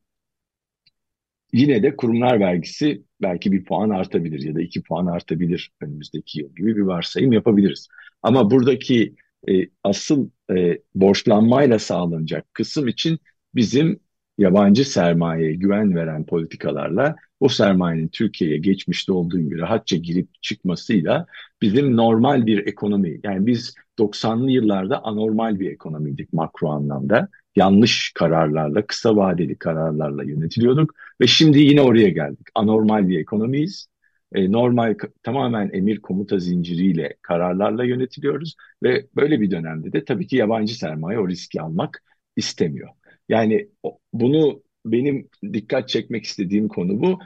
yine de kurumlar vergisi belki bir puan artabilir ya da iki puan artabilir önümüzdeki yıl gibi bir varsayım yapabiliriz. Ama buradaki e, asıl e, borçlanmayla sağlanacak kısım için bizim yabancı sermayeye güven veren politikalarla o sermayenin Türkiye'ye geçmişte olduğu gibi rahatça girip çıkmasıyla bizim normal bir ekonomi yani biz 90'lı yıllarda anormal bir ekonomiydik makro anlamda. Yanlış kararlarla, kısa vadeli kararlarla yönetiliyorduk ve şimdi yine oraya geldik. Anormal bir ekonomiyiz. E, normal tamamen emir komuta zinciriyle kararlarla yönetiliyoruz ve böyle bir dönemde de tabii ki yabancı sermaye o riski almak istemiyor. Yani bunu benim dikkat çekmek istediğim konu bu.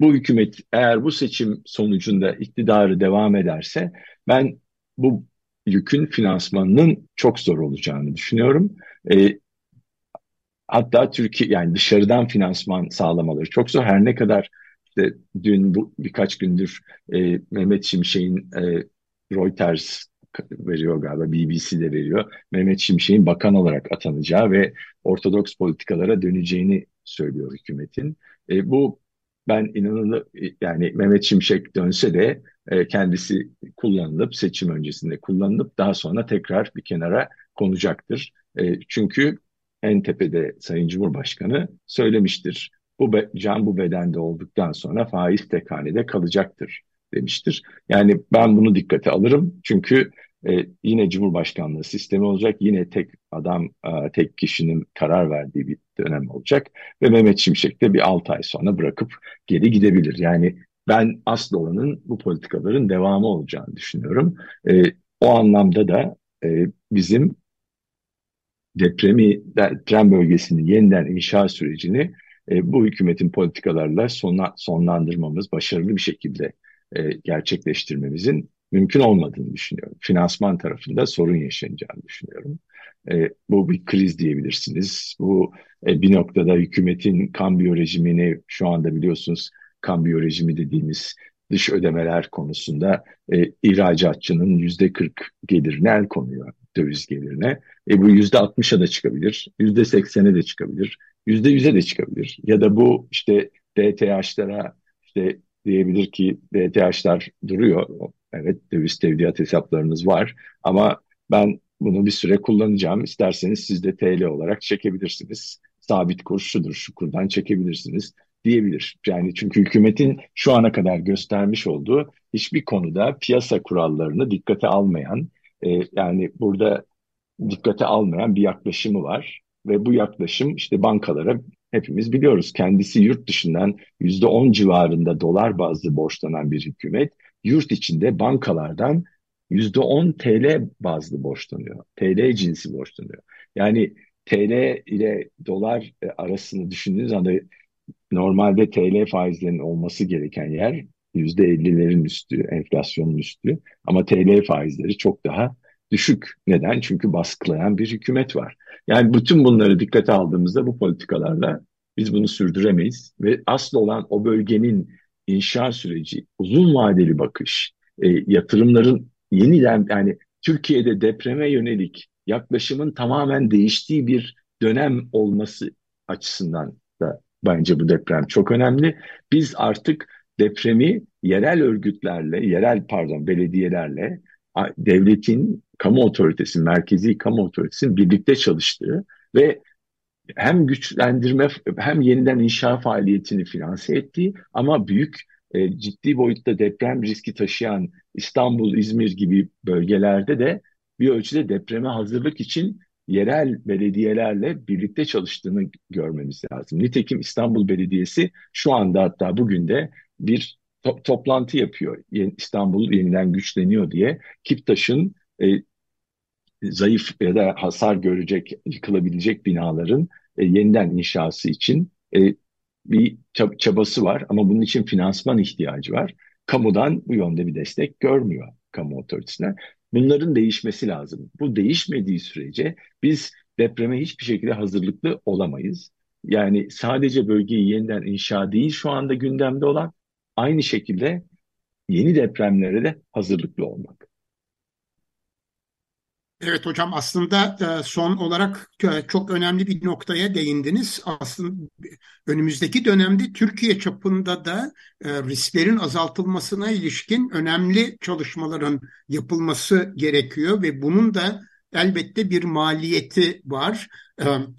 Bu hükümet eğer bu seçim sonucunda iktidarı devam ederse ben bu yükün finansmanının çok zor olacağını düşünüyorum. E, hatta Türkiye yani dışarıdan finansman sağlamaları çok zor. Her ne kadar işte dün bu birkaç gündür e, Mehmet Şimşek'in e, Reuters veriyor galiba BBC de veriyor. Mehmet Şimşek'in bakan olarak atanacağı ve ortodoks politikalara döneceğini söylüyor hükümetin. E, bu ben inanılı yani Mehmet Şimşek dönse de e, kendisi kullanılıp seçim öncesinde kullanılıp daha sonra tekrar bir kenara konacaktır. E, çünkü en tepede Sayın Cumhurbaşkanı söylemiştir. Bu be, can bu bedende olduktan sonra faiz tek hanede kalacaktır demiştir. Yani ben bunu dikkate alırım çünkü e, yine Cumhurbaşkanlığı sistemi olacak. Yine tek adam, e, tek kişinin karar verdiği bir dönem olacak. Ve Mehmet Şimşek de bir 6 ay sonra bırakıp geri gidebilir. Yani ben asıl olanın bu politikaların devamı olacağını düşünüyorum. E, o anlamda da e, bizim depremi, deprem bölgesini yeniden inşa sürecini e, bu hükümetin politikalarla sona, sonlandırmamız, başarılı bir şekilde e, gerçekleştirmemizin mümkün olmadığını düşünüyorum. Finansman tarafında sorun yaşanacağını düşünüyorum. E, bu bir kriz diyebilirsiniz. Bu e, bir noktada hükümetin kambiyo rejimini şu anda biliyorsunuz kambiyo rejimi dediğimiz dış ödemeler konusunda e, ihracatçının yüzde 40 gelirine el konuyor döviz gelirine. E, bu yüzde 60'a da çıkabilir, yüzde 80'e de çıkabilir, yüzde 100'e de çıkabilir. Ya da bu işte DTH'lara işte diyebilir ki DTH'lar duruyor. Evet döviz tevdiat hesaplarınız var ama ben bunu bir süre kullanacağım. İsterseniz siz de TL olarak çekebilirsiniz. Sabit kur şudur, şu kurdan çekebilirsiniz diyebilir. Yani çünkü hükümetin şu ana kadar göstermiş olduğu hiçbir konuda piyasa kurallarını dikkate almayan, e, yani burada dikkate almayan bir yaklaşımı var. Ve bu yaklaşım işte bankalara hepimiz biliyoruz. Kendisi yurt dışından yüzde on civarında dolar bazlı borçlanan bir hükümet yurt içinde bankalardan yüzde on TL bazlı borçlanıyor. TL cinsi borçlanıyor. Yani TL ile dolar e, arasını düşündüğünüz anda normalde TL faizlerinin olması gereken yer yüzde ellilerin üstü, enflasyonun üstü. Ama TL faizleri çok daha düşük. Neden? Çünkü baskılayan bir hükümet var. Yani bütün bunları dikkate aldığımızda bu politikalarla biz bunu sürdüremeyiz ve asıl olan o bölgenin inşa süreci, uzun vadeli bakış, e, yatırımların yeniden yani Türkiye'de depreme yönelik yaklaşımın tamamen değiştiği bir dönem olması açısından da bence bu deprem çok önemli. Biz artık depremi yerel örgütlerle, yerel pardon belediyelerle, devletin, kamu otoritesi, merkezi kamu otoritesinin birlikte çalıştığı ve hem güçlendirme hem yeniden inşa faaliyetini finanse ettiği ama büyük e, ciddi boyutta deprem riski taşıyan İstanbul, İzmir gibi bölgelerde de bir ölçüde depreme hazırlık için yerel belediyelerle birlikte çalıştığını görmemiz lazım. Nitekim İstanbul Belediyesi şu anda hatta bugün de bir to toplantı yapıyor. İstanbul yeniden güçleniyor diye Kiptaş'ın e, zayıf ya da hasar görecek, yıkılabilecek binaların e, yeniden inşası için e, bir çabası var ama bunun için finansman ihtiyacı var. Kamudan bu yönde bir destek görmüyor kamu otoritesine. Bunların değişmesi lazım. Bu değişmediği sürece biz depreme hiçbir şekilde hazırlıklı olamayız. Yani sadece bölgeyi yeniden inşa değil şu anda gündemde olan aynı şekilde yeni depremlere de hazırlıklı olmak. Evet hocam aslında e, son olarak e, çok önemli bir noktaya değindiniz. Aslında önümüzdeki dönemde Türkiye çapında da e, risklerin azaltılmasına ilişkin önemli çalışmaların yapılması gerekiyor ve bunun da elbette bir maliyeti var.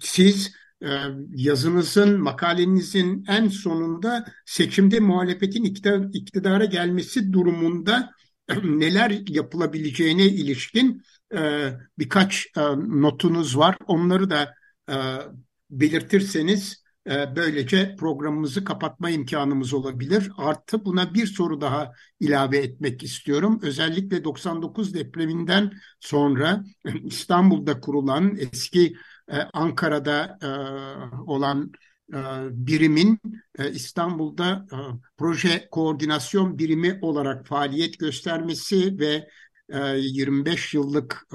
Siz yazınızın, makalenizin en sonunda seçimde muhalefetin iktidara gelmesi durumunda neler yapılabileceğine ilişkin e, birkaç e, notunuz var. Onları da e, belirtirseniz e, böylece programımızı kapatma imkanımız olabilir. Artı buna bir soru daha ilave etmek istiyorum. Özellikle 99 depreminden sonra İstanbul'da kurulan eski e, Ankara'da e, olan e, birimin e, İstanbul'da e, proje koordinasyon birimi olarak faaliyet göstermesi ve 25 yıllık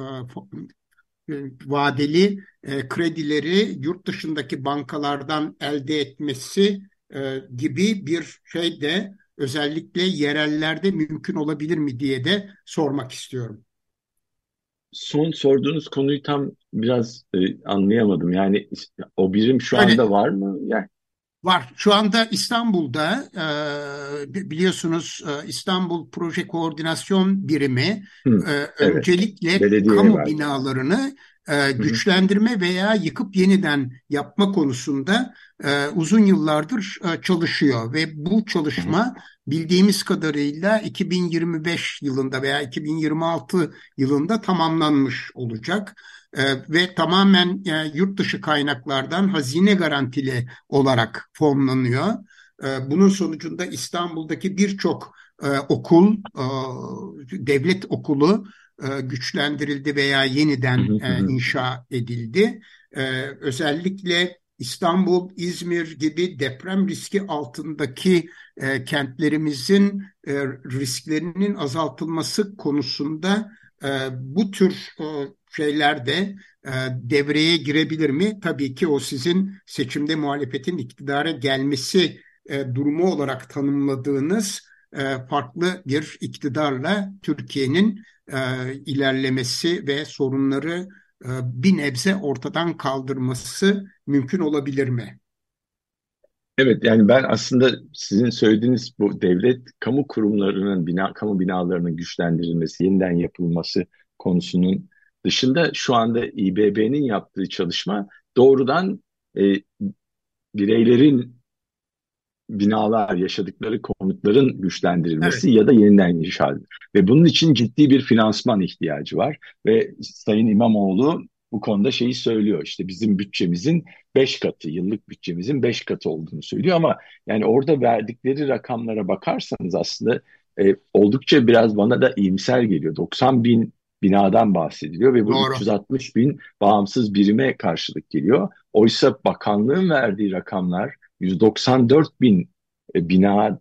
vadeli kredileri yurt dışındaki bankalardan elde etmesi gibi bir şey de özellikle yerellerde mümkün olabilir mi diye de sormak istiyorum. Son sorduğunuz konuyu tam biraz e, anlayamadım. Yani o birim şu anda Öyle, var mı? Yani Var. Şu anda İstanbul'da e, biliyorsunuz e, İstanbul Proje Koordinasyon Birimi Hı, e, evet. öncelikle Belediye kamu var. binalarını e, güçlendirme veya yıkıp yeniden yapma konusunda e, uzun yıllardır e, çalışıyor ve bu çalışma bildiğimiz kadarıyla 2025 yılında veya 2026 yılında tamamlanmış olacak ve tamamen e, yurt dışı kaynaklardan hazine garantili olarak fonlanıyor. E, bunun sonucunda İstanbul'daki birçok e, okul, e, devlet okulu güçlendirildi veya yeniden inşa edildi. E, özellikle İstanbul, İzmir gibi deprem riski altındaki e, kentlerimizin e, risklerinin azaltılması konusunda e, bu tür e, şeyler de e, devreye girebilir mi? Tabii ki o sizin seçimde muhalefetin iktidara gelmesi e, durumu olarak tanımladığınız e, farklı bir iktidarla Türkiye'nin ilerlemesi ve sorunları bir nebze ortadan kaldırması mümkün olabilir mi? Evet yani ben aslında sizin söylediğiniz bu devlet kamu kurumlarının bina kamu binalarının güçlendirilmesi, yeniden yapılması konusunun dışında şu anda İBB'nin yaptığı çalışma doğrudan e, bireylerin binalar, yaşadıkları konutların güçlendirilmesi evet. ya da yeniden inşa Ve bunun için ciddi bir finansman ihtiyacı var. Ve Sayın İmamoğlu bu konuda şeyi söylüyor. İşte bizim bütçemizin 5 katı, yıllık bütçemizin 5 katı olduğunu söylüyor ama yani orada verdikleri rakamlara bakarsanız aslında e, oldukça biraz bana da iyimser geliyor. 90 bin binadan bahsediliyor ve bu Doğru. 360 bin bağımsız birime karşılık geliyor. Oysa bakanlığın verdiği rakamlar 194 bin e, bina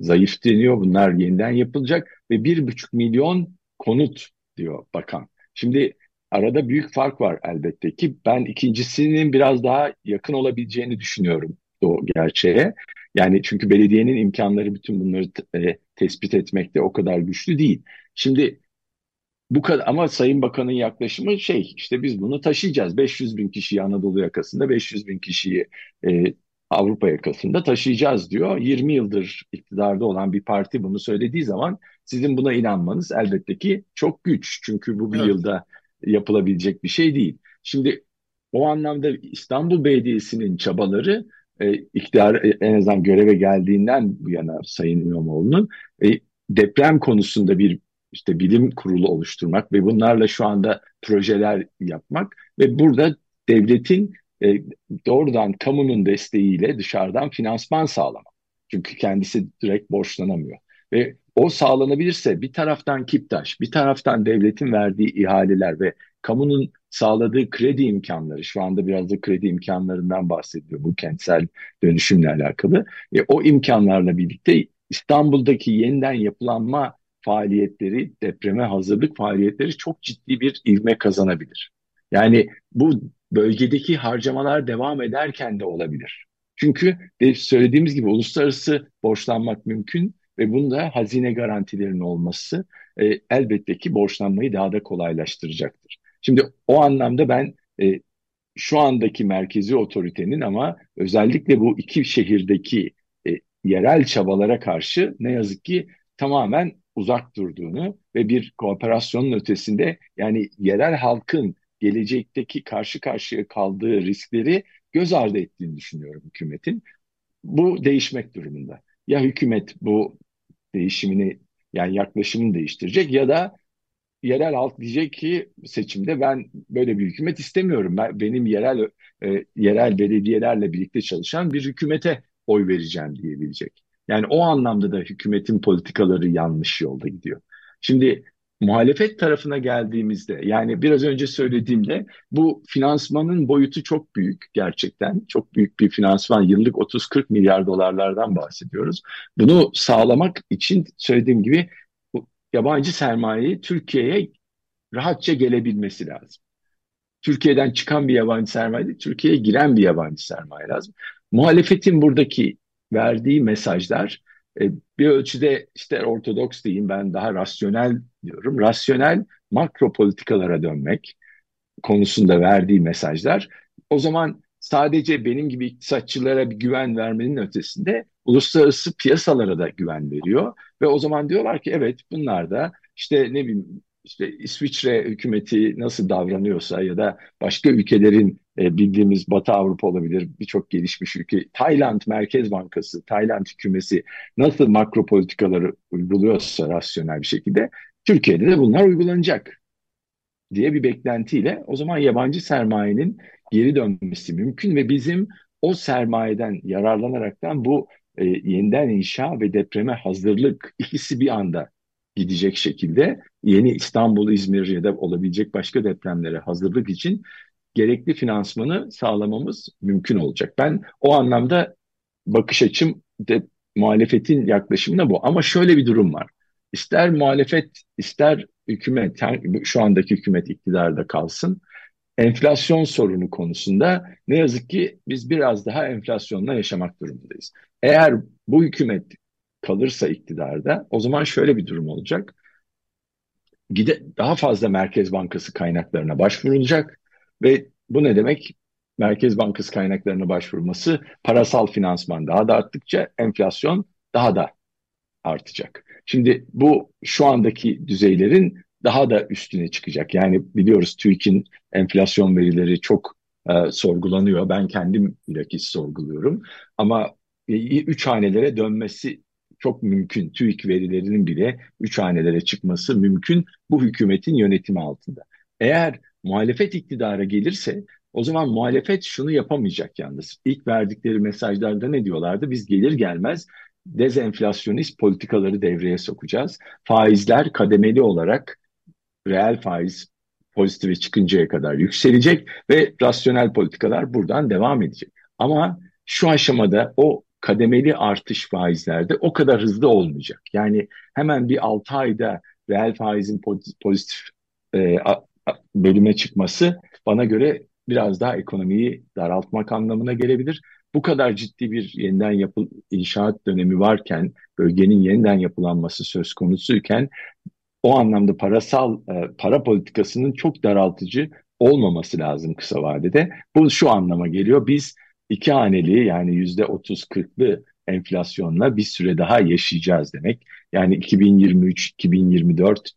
zayıf deniyor. Bunlar yeniden yapılacak ve 1,5 milyon konut diyor bakan. Şimdi arada büyük fark var elbette ki. Ben ikincisinin biraz daha yakın olabileceğini düşünüyorum o gerçeğe. Yani çünkü belediyenin imkanları bütün bunları e, tespit etmekte o kadar güçlü değil. Şimdi bu kadar ama Sayın Bakan'ın yaklaşımı şey işte biz bunu taşıyacağız. 500 bin kişiyi Anadolu yakasında 500 bin kişiyi e, Avrupa yakasında taşıyacağız diyor. 20 yıldır iktidarda olan bir parti bunu söylediği zaman sizin buna inanmanız elbette ki çok güç. Çünkü bu bir evet. yılda yapılabilecek bir şey değil. Şimdi o anlamda İstanbul Belediyesi'nin çabaları e, iktidar e, en azından göreve geldiğinden bu yana Sayın İmamoğlu'nun e, deprem konusunda bir işte bilim kurulu oluşturmak ve bunlarla şu anda projeler yapmak ve burada devletin e, doğrudan kamunun desteğiyle dışarıdan finansman sağlamak. Çünkü kendisi direkt borçlanamıyor. Ve o sağlanabilirse bir taraftan Kiptaş, bir taraftan devletin verdiği ihaleler ve kamunun sağladığı kredi imkanları, şu anda biraz da kredi imkanlarından bahsediyor bu kentsel dönüşümle alakalı. E, o imkanlarla birlikte İstanbul'daki yeniden yapılanma faaliyetleri, depreme hazırlık faaliyetleri çok ciddi bir ivme kazanabilir. Yani bu bölgedeki harcamalar devam ederken de olabilir. Çünkü söylediğimiz gibi uluslararası borçlanmak mümkün ve bunda hazine garantilerinin olması e, elbette ki borçlanmayı daha da kolaylaştıracaktır. Şimdi o anlamda ben e, şu andaki merkezi otoritenin ama özellikle bu iki şehirdeki e, yerel çabalara karşı ne yazık ki tamamen uzak durduğunu ve bir kooperasyonun ötesinde yani yerel halkın gelecekteki karşı karşıya kaldığı riskleri göz ardı ettiğini düşünüyorum hükümetin. Bu değişmek durumunda. Ya hükümet bu değişimini yani yaklaşımını değiştirecek ya da yerel halk diyecek ki seçimde ben böyle bir hükümet istemiyorum. Ben benim yerel e, yerel belediyelerle birlikte çalışan bir hükümete oy vereceğim diyebilecek. Yani o anlamda da hükümetin politikaları yanlış yolda gidiyor. Şimdi muhalefet tarafına geldiğimizde yani biraz önce söylediğimde bu finansmanın boyutu çok büyük gerçekten. Çok büyük bir finansman yıllık 30-40 milyar dolarlardan bahsediyoruz. Bunu sağlamak için söylediğim gibi yabancı sermayeyi Türkiye'ye rahatça gelebilmesi lazım. Türkiye'den çıkan bir yabancı sermaye değil, Türkiye'ye giren bir yabancı sermaye lazım. Muhalefetin buradaki verdiği mesajlar e, bir ölçüde işte ortodoks diyeyim ben daha rasyonel diyorum. Rasyonel makro politikalara dönmek konusunda verdiği mesajlar o zaman sadece benim gibi iktisatçılara bir güven vermenin ötesinde uluslararası piyasalara da güven veriyor ve o zaman diyorlar ki evet bunlar da işte ne bileyim işte İsviçre hükümeti nasıl davranıyorsa ya da başka ülkelerin e, bildiğimiz Batı Avrupa olabilir birçok gelişmiş ülke Tayland Merkez Bankası, Tayland hükümeti nasıl makro politikaları uyguluyorsa rasyonel bir şekilde Türkiye'de de bunlar uygulanacak diye bir beklentiyle o zaman yabancı sermayenin geri dönmesi mümkün ve bizim o sermayeden yararlanaraktan bu e, yeniden inşa ve depreme hazırlık ikisi bir anda gidecek şekilde yeni İstanbul, İzmir ya da olabilecek başka depremlere hazırlık için gerekli finansmanı sağlamamız mümkün olacak. Ben o anlamda bakış açım de muhalefetin yaklaşımına bu. Ama şöyle bir durum var. İster muhalefet, ister hükümet, şu andaki hükümet iktidarda kalsın, enflasyon sorunu konusunda ne yazık ki biz biraz daha enflasyonla yaşamak durumundayız. Eğer bu hükümet kalırsa iktidarda o zaman şöyle bir durum olacak. Gide, daha fazla Merkez Bankası kaynaklarına başvurulacak ve bu ne demek? Merkez Bankası kaynaklarına başvurması parasal finansman daha da arttıkça enflasyon daha da artacak. Şimdi bu şu andaki düzeylerin daha da üstüne çıkacak. Yani biliyoruz TÜİK'in enflasyon verileri çok e, sorgulanıyor. Ben kendim bilakis sorguluyorum. Ama e, üç hanelere dönmesi çok mümkün. TÜİK verilerinin bile üç hanelere çıkması mümkün bu hükümetin yönetimi altında. Eğer muhalefet iktidara gelirse o zaman muhalefet şunu yapamayacak yalnız. İlk verdikleri mesajlarda ne diyorlardı? Biz gelir gelmez dezenflasyonist politikaları devreye sokacağız. Faizler kademeli olarak reel faiz pozitife çıkıncaya kadar yükselecek ve rasyonel politikalar buradan devam edecek. Ama şu aşamada o kademeli artış faizlerde o kadar hızlı olmayacak. Yani hemen bir 6 ayda reel faizin pozitif e, bölüme çıkması bana göre biraz daha ekonomiyi daraltmak anlamına gelebilir. Bu kadar ciddi bir yeniden yapı inşaat dönemi varken, bölgenin yeniden yapılanması söz konusuyken o anlamda parasal e, para politikasının çok daraltıcı olmaması lazım kısa vadede. Bu şu anlama geliyor. Biz iki haneli yani yüzde otuz kırklı enflasyonla bir süre daha yaşayacağız demek. Yani 2023-2024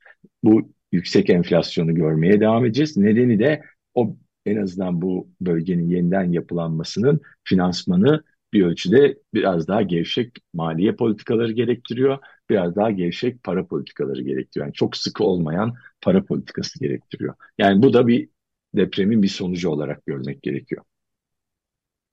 bu yüksek enflasyonu görmeye devam edeceğiz. Nedeni de o en azından bu bölgenin yeniden yapılanmasının finansmanı bir ölçüde biraz daha gevşek maliye politikaları gerektiriyor. Biraz daha gevşek para politikaları gerektiriyor. Yani çok sıkı olmayan para politikası gerektiriyor. Yani bu da bir depremin bir sonucu olarak görmek gerekiyor.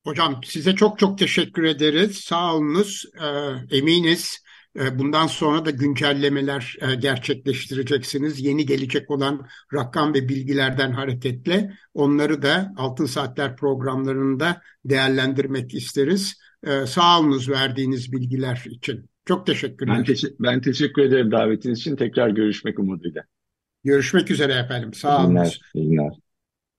Hocam size çok çok teşekkür ederiz. Sağ olunuz. Ee, eminiz e, bundan sonra da güncellemeler e, gerçekleştireceksiniz. Yeni gelecek olan rakam ve bilgilerden hareketle onları da Altın Saatler programlarında değerlendirmek isteriz. Ee, sağ olunuz verdiğiniz bilgiler için. Çok teşekkürler. Ben, teşekkür, ben teşekkür ederim davetiniz için. Tekrar görüşmek umuduyla. Görüşmek üzere efendim. Sağ olun. İyi günler.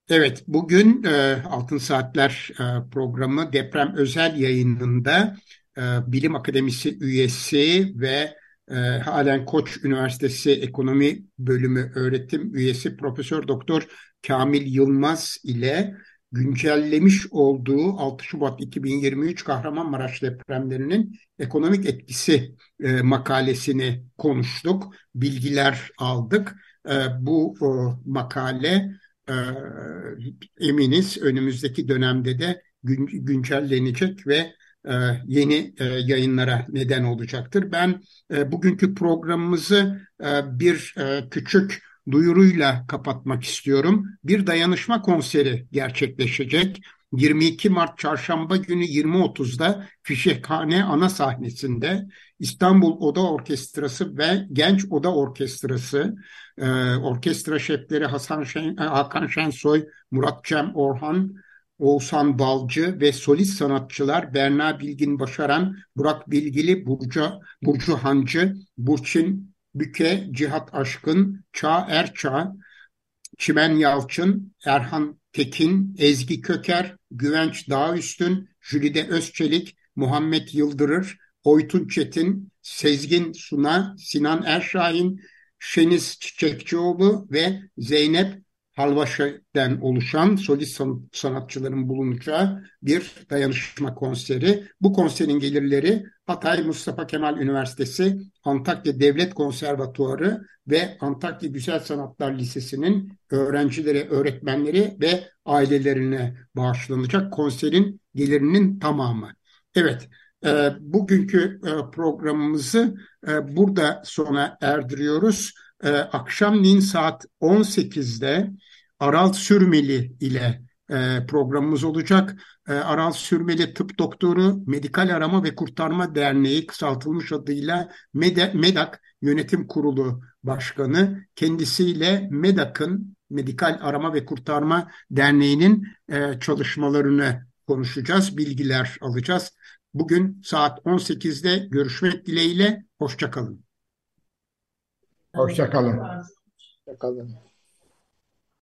Evet, bugün e, Altın Saatler e, programı deprem özel yayınında e, Bilim Akademisi üyesi ve e, halen Koç Üniversitesi Ekonomi Bölümü öğretim üyesi Profesör Doktor Kamil Yılmaz ile güncellemiş olduğu 6 Şubat 2023 Kahramanmaraş depremlerinin ekonomik etkisi e, makalesini konuştuk, bilgiler aldık. E, bu e, makale e, eminiz önümüzdeki dönemde de gün, güncellenecek ve e, yeni e, yayınlara neden olacaktır. Ben e, bugünkü programımızı e, bir e, küçük duyuruyla kapatmak istiyorum. Bir dayanışma konseri gerçekleşecek. 22 Mart Çarşamba günü 20.30'da Fişekhane ana sahnesinde İstanbul Oda Orkestrası ve Genç Oda Orkestrası e, orkestra şefleri Hasan Şen, Hakan Şensoy, Murat Cem Orhan, Oğuzhan Balcı ve solist sanatçılar Berna Bilgin Başaran, Burak Bilgili, Burcu, Burcu Hancı, Burçin Büke, Cihat Aşkın, Çağ Erçağ, Çimen Yalçın, Erhan Tekin, Ezgi Köker, Güvenç Dağüstün, Jülide Özçelik, Muhammed Yıldırır, Oytun Çetin, Sezgin Suna, Sinan Erşahin, Şeniz Çiçekçioğlu ve Zeynep Halvaşe'den oluşan solist sanatçıların bulunacağı bir dayanışma konseri. Bu konserin gelirleri Hatay Mustafa Kemal Üniversitesi, Antakya Devlet Konservatuarı ve Antakya Güzel Sanatlar Lisesi'nin öğrencileri, öğretmenleri ve ailelerine bağışlanacak konserin gelirinin tamamı. Evet, e, bugünkü e, programımızı e, burada sona erdiriyoruz e, akşamleyin saat 18'de Aral Sürmeli ile e, programımız olacak. E, Aral Sürmeli Tıp Doktoru Medikal Arama ve Kurtarma Derneği kısaltılmış adıyla MEDAK Yönetim Kurulu Başkanı. Kendisiyle MEDAK'ın Medikal Arama ve Kurtarma Derneği'nin e, çalışmalarını konuşacağız, bilgiler alacağız. Bugün saat 18'de görüşmek dileğiyle, hoşçakalın. Hoşçakalın. Hoşçakalın.